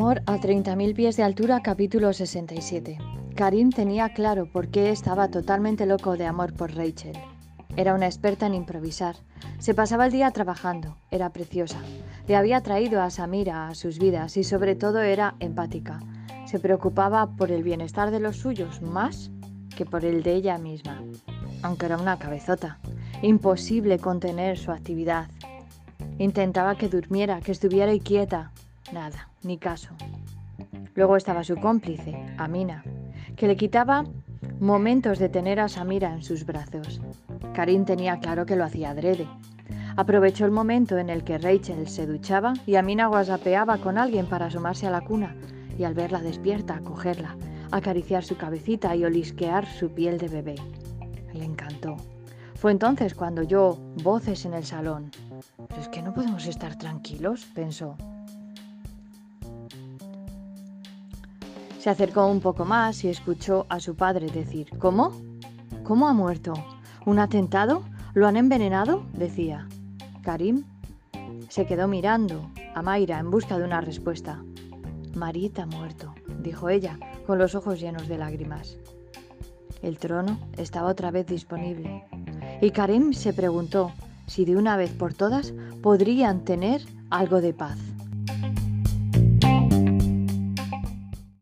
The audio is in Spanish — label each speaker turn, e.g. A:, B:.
A: Amor a 30.000 pies de altura, capítulo 67. Karim tenía claro por qué estaba totalmente loco de amor por Rachel. Era una experta en improvisar. Se pasaba el día trabajando. Era preciosa. Le había traído a Samira a sus vidas y sobre todo era empática. Se preocupaba por el bienestar de los suyos más que por el de ella misma. Aunque era una cabezota. Imposible contener su actividad. Intentaba que durmiera, que estuviera quieta. Nada, ni caso. Luego estaba su cómplice, Amina, que le quitaba momentos de tener a Samira en sus brazos. Karim tenía claro que lo hacía adrede. Aprovechó el momento en el que Rachel se duchaba y Amina guasapeaba con alguien para asomarse a la cuna y al verla despierta, cogerla, acariciar su cabecita y olisquear su piel de bebé. Le encantó. Fue entonces cuando oyó voces en el salón. Pero es que no podemos estar tranquilos, pensó. Se acercó un poco más y escuchó a su padre decir, ¿Cómo? ¿Cómo ha muerto? ¿Un atentado? ¿Lo han envenenado? decía. Karim se quedó mirando a Mayra en busca de una respuesta. Marita ha muerto, dijo ella, con los ojos llenos de lágrimas. El trono estaba otra vez disponible, y Karim se preguntó si de una vez por todas podrían tener algo de paz.